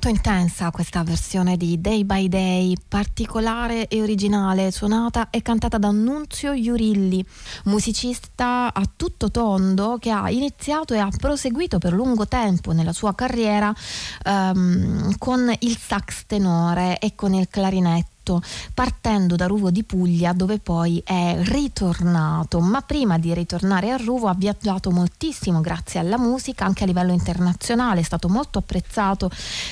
Molto intensa questa versione di Day by Day, particolare e originale, suonata e cantata da Nunzio Iurilli, musicista a tutto tondo che ha iniziato e ha proseguito per lungo tempo nella sua carriera um, con il sax tenore e con il clarinetto tutto, partendo da Ruvo di Puglia dove poi è ritornato, ma prima di ritornare a Ruvo ha viaggiato moltissimo grazie alla musica, anche a livello internazionale, è stato molto apprezzato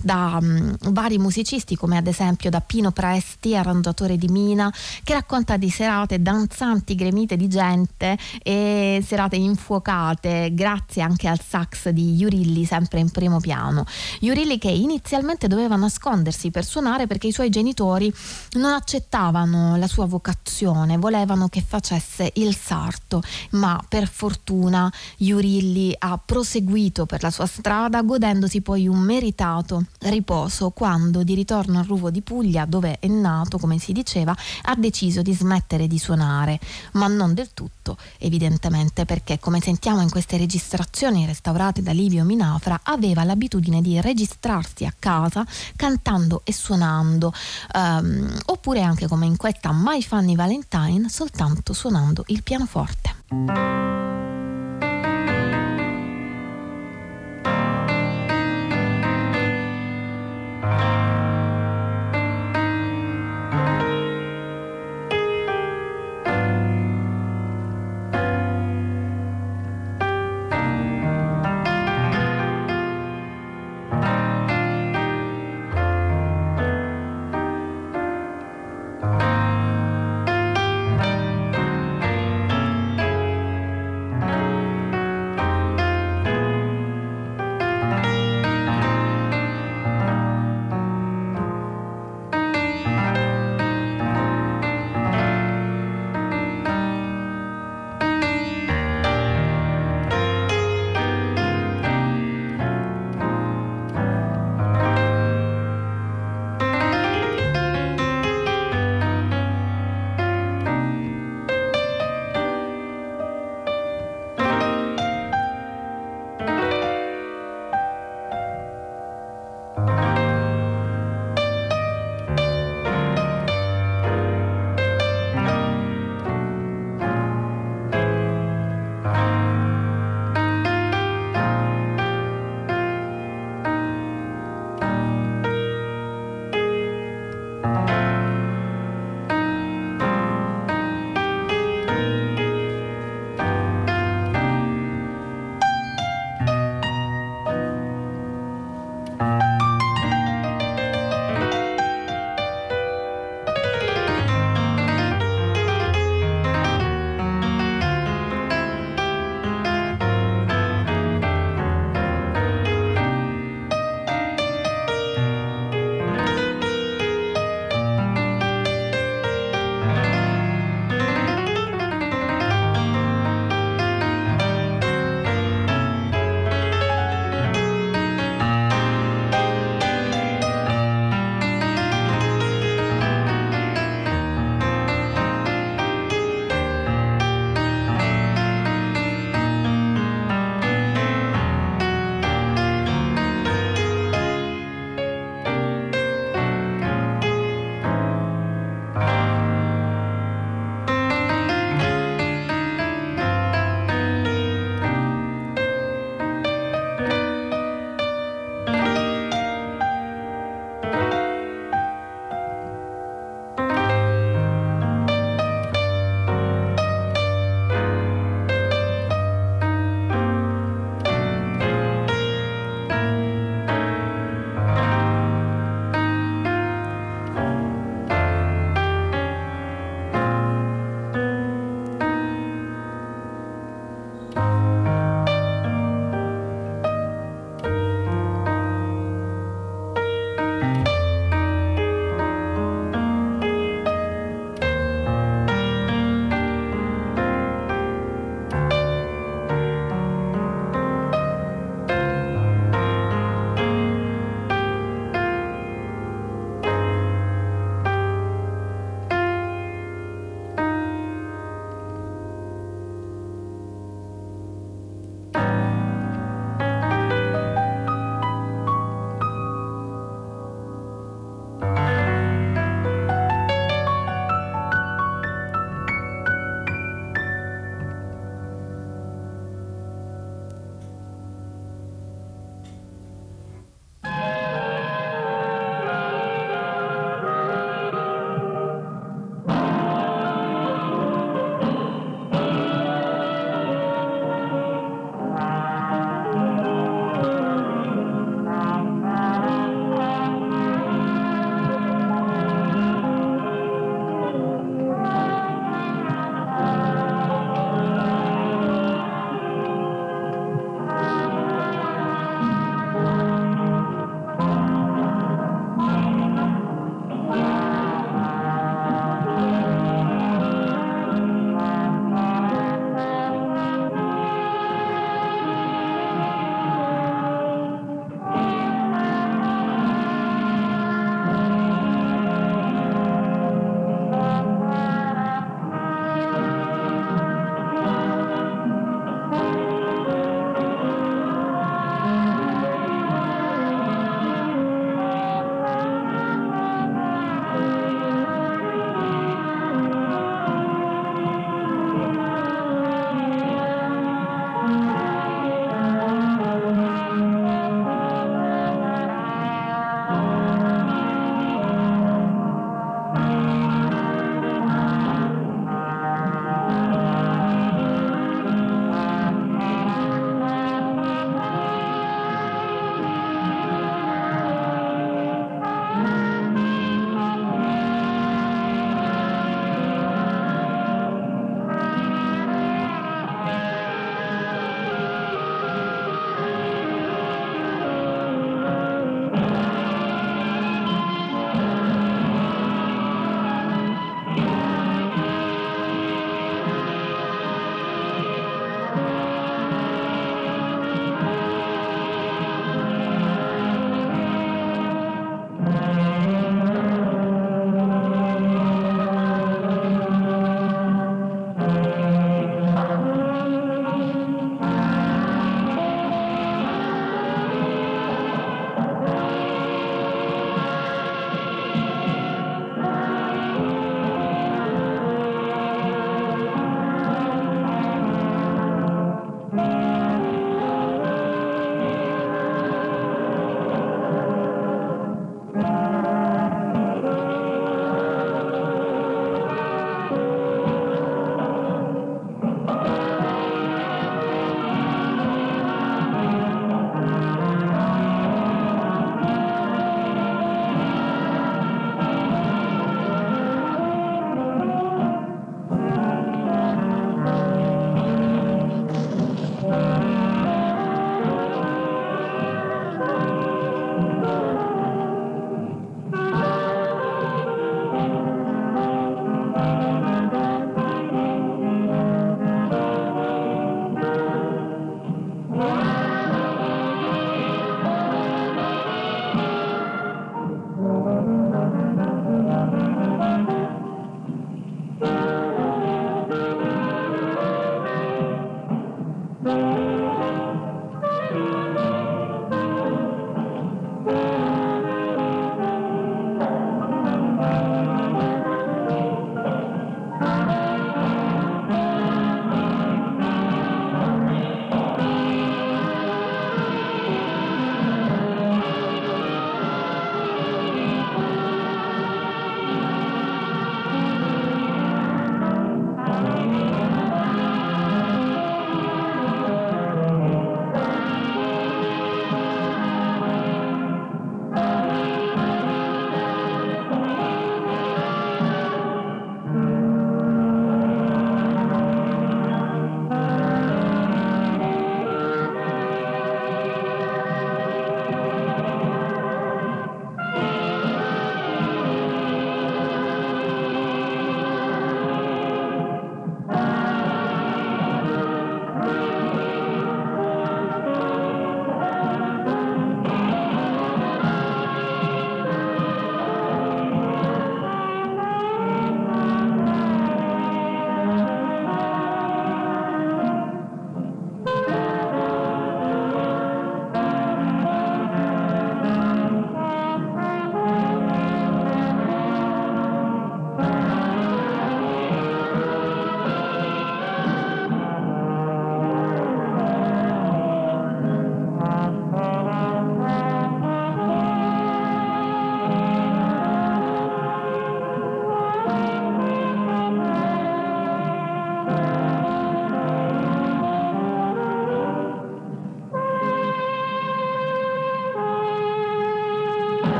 da um, vari musicisti come ad esempio da Pino Presti, arrangiatore di Mina, che racconta di serate danzanti, gremite di gente e serate infuocate grazie anche al sax di Jurilli sempre in primo piano. Jurilli che inizialmente doveva nascondersi per suonare perché i suoi genitori non accettavano la sua vocazione, volevano che facesse il sarto, ma per fortuna Jurilli ha proseguito per la sua strada godendosi poi un meritato riposo quando di ritorno al Ruvo di Puglia, dove è nato, come si diceva, ha deciso di smettere di suonare, ma non del tutto, evidentemente perché come sentiamo in queste registrazioni restaurate da Livio Minafra, aveva l'abitudine di registrarsi a casa cantando e suonando um, oppure anche come in questa My Funny Valentine soltanto suonando il pianoforte.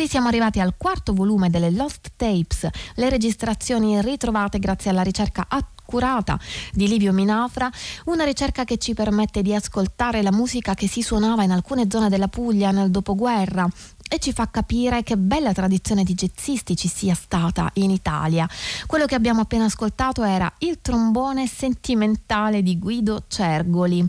Così siamo arrivati al quarto volume delle Lost Tapes, le registrazioni ritrovate grazie alla ricerca accurata di Livio Minafra, una ricerca che ci permette di ascoltare la musica che si suonava in alcune zone della Puglia nel dopoguerra e ci fa capire che bella tradizione di jazzisti ci sia stata in Italia. Quello che abbiamo appena ascoltato era il trombone sentimentale di Guido Cergoli,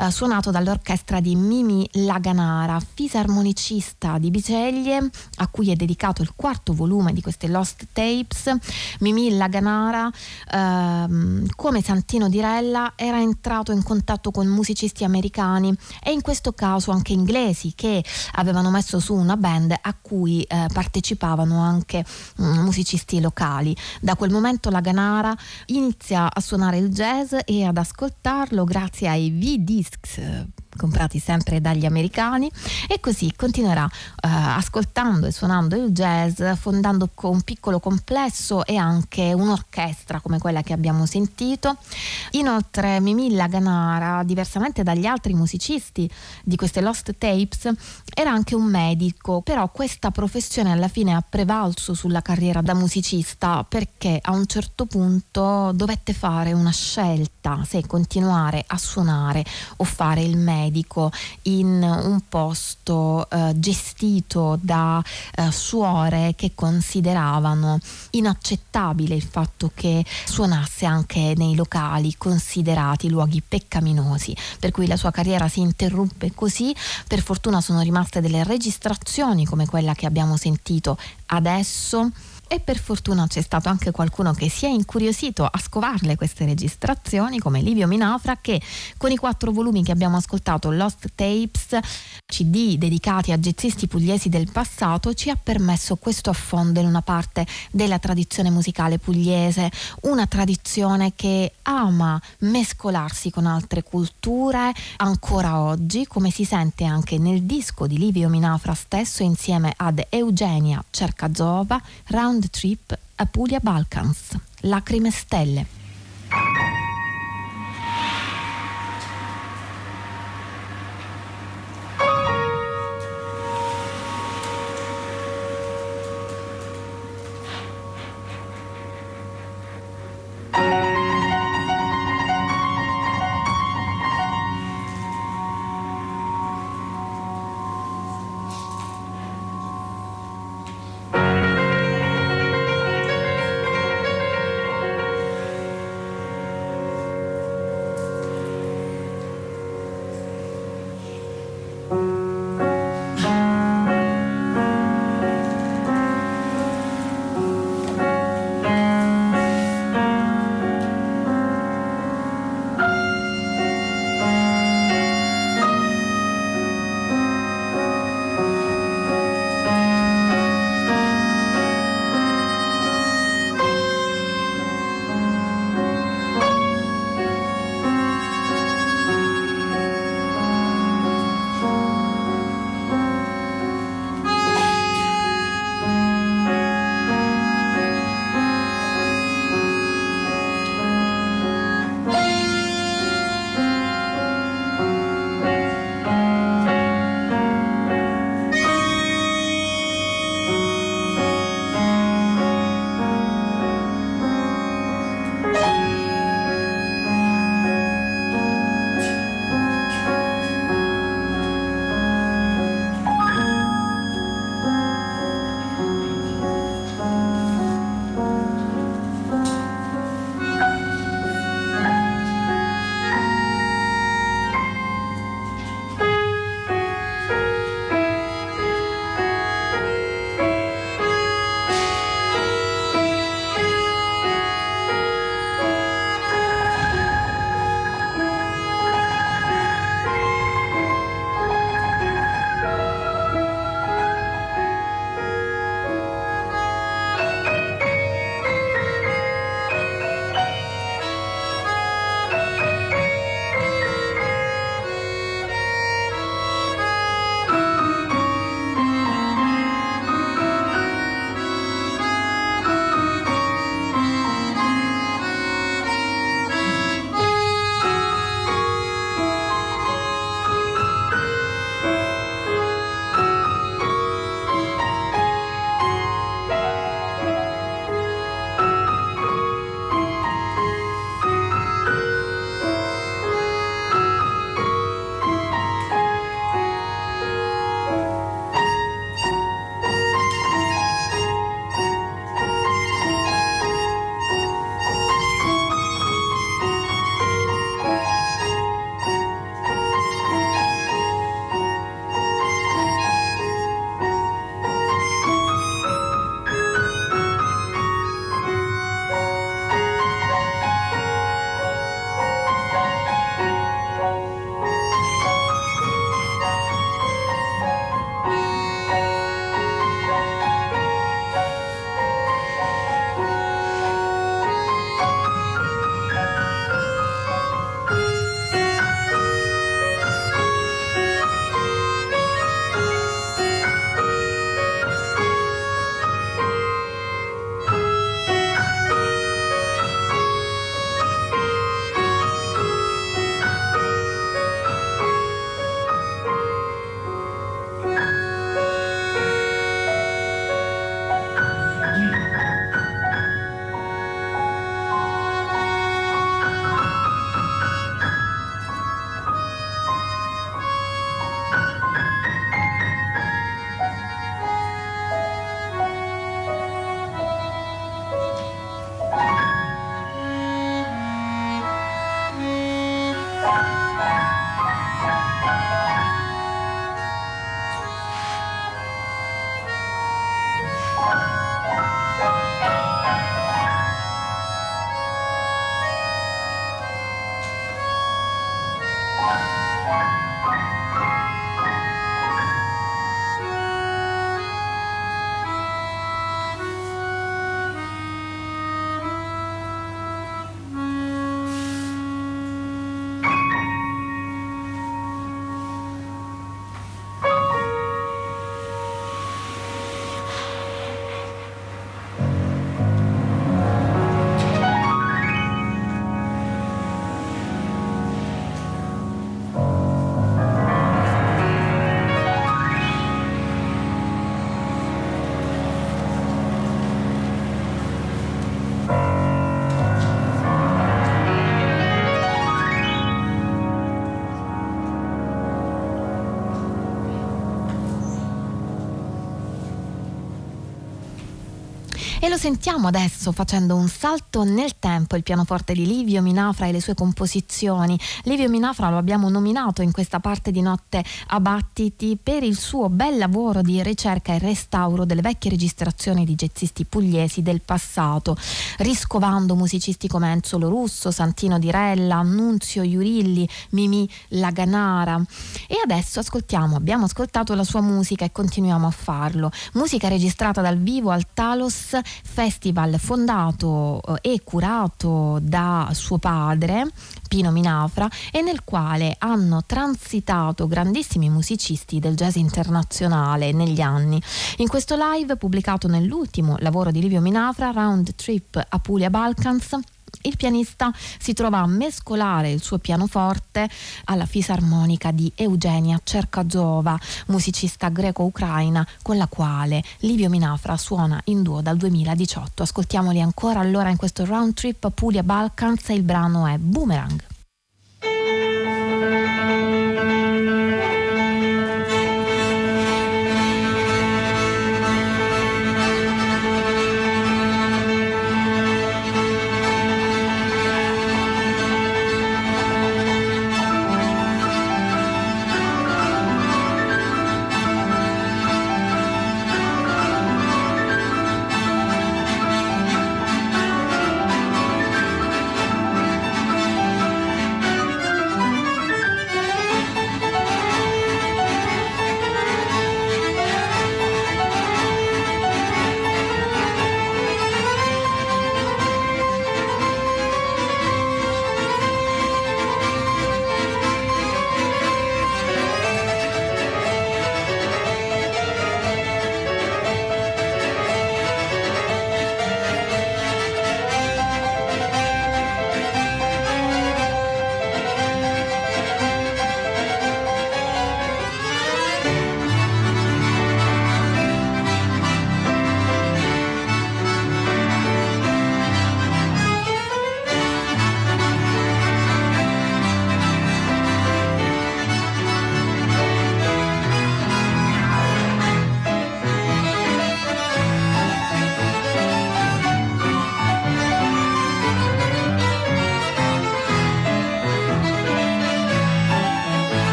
eh, suonato dall'orchestra di Mimi Laganara, fisarmonicista di Biceglie, a cui è dedicato il quarto volume di queste Lost Tapes. Mimi Laganara, ehm, come Santino Dirella, era entrato in contatto con musicisti americani e in questo caso anche inglesi che avevano messo su una band a cui eh, partecipavano anche mm, musicisti locali. Da quel momento la Ganara inizia a suonare il jazz e ad ascoltarlo grazie ai V-Discs comprati sempre dagli americani e così continuerà uh, ascoltando e suonando il jazz, fondando un piccolo complesso e anche un'orchestra come quella che abbiamo sentito. Inoltre Mimilla Ganara, diversamente dagli altri musicisti di queste Lost Tapes, era anche un medico, però questa professione alla fine ha prevalso sulla carriera da musicista perché a un certo punto dovette fare una scelta se continuare a suonare o fare il medico medico in un posto eh, gestito da eh, suore che consideravano inaccettabile il fatto che suonasse anche nei locali considerati luoghi peccaminosi, per cui la sua carriera si interrompe così. Per fortuna sono rimaste delle registrazioni come quella che abbiamo sentito adesso e per fortuna c'è stato anche qualcuno che si è incuriosito a scovarle queste registrazioni come Livio Minafra che con i quattro volumi che abbiamo ascoltato Lost Tapes CD dedicati a jazzisti pugliesi del passato ci ha permesso questo affondo in una parte della tradizione musicale pugliese una tradizione che ama mescolarsi con altre culture ancora oggi come si sente anche nel disco di Livio Minafra stesso insieme ad Eugenia Cercazova Round Round Trip Apulia Balkans, Lacrime Stelle. Lo sentiamo adesso facendo un salto nel tempo, il pianoforte di Livio Minafra e le sue composizioni. Livio Minafra lo abbiamo nominato in questa parte di Notte a Battiti per il suo bel lavoro di ricerca e restauro delle vecchie registrazioni di jazzisti pugliesi del passato, riscovando musicisti come Enzolo Russo, Santino Dirella, Annunzio Iurilli, Mimì Laganara. E adesso ascoltiamo, abbiamo ascoltato la sua musica e continuiamo a farlo. Musica registrata dal vivo al Talos festival fondato eh, e curato da suo padre Pino Minafra e nel quale hanno transitato grandissimi musicisti del jazz internazionale negli anni. In questo live pubblicato nell'ultimo lavoro di Livio Minafra, Round Trip Apulia Balkans, il pianista si trova a mescolare il suo pianoforte alla fisarmonica di Eugenia Cercazova, musicista greco-ucraina con la quale Livio Minafra suona in duo dal 2018. Ascoltiamoli ancora allora in questo round trip Puglia Balkans e il brano è Boomerang.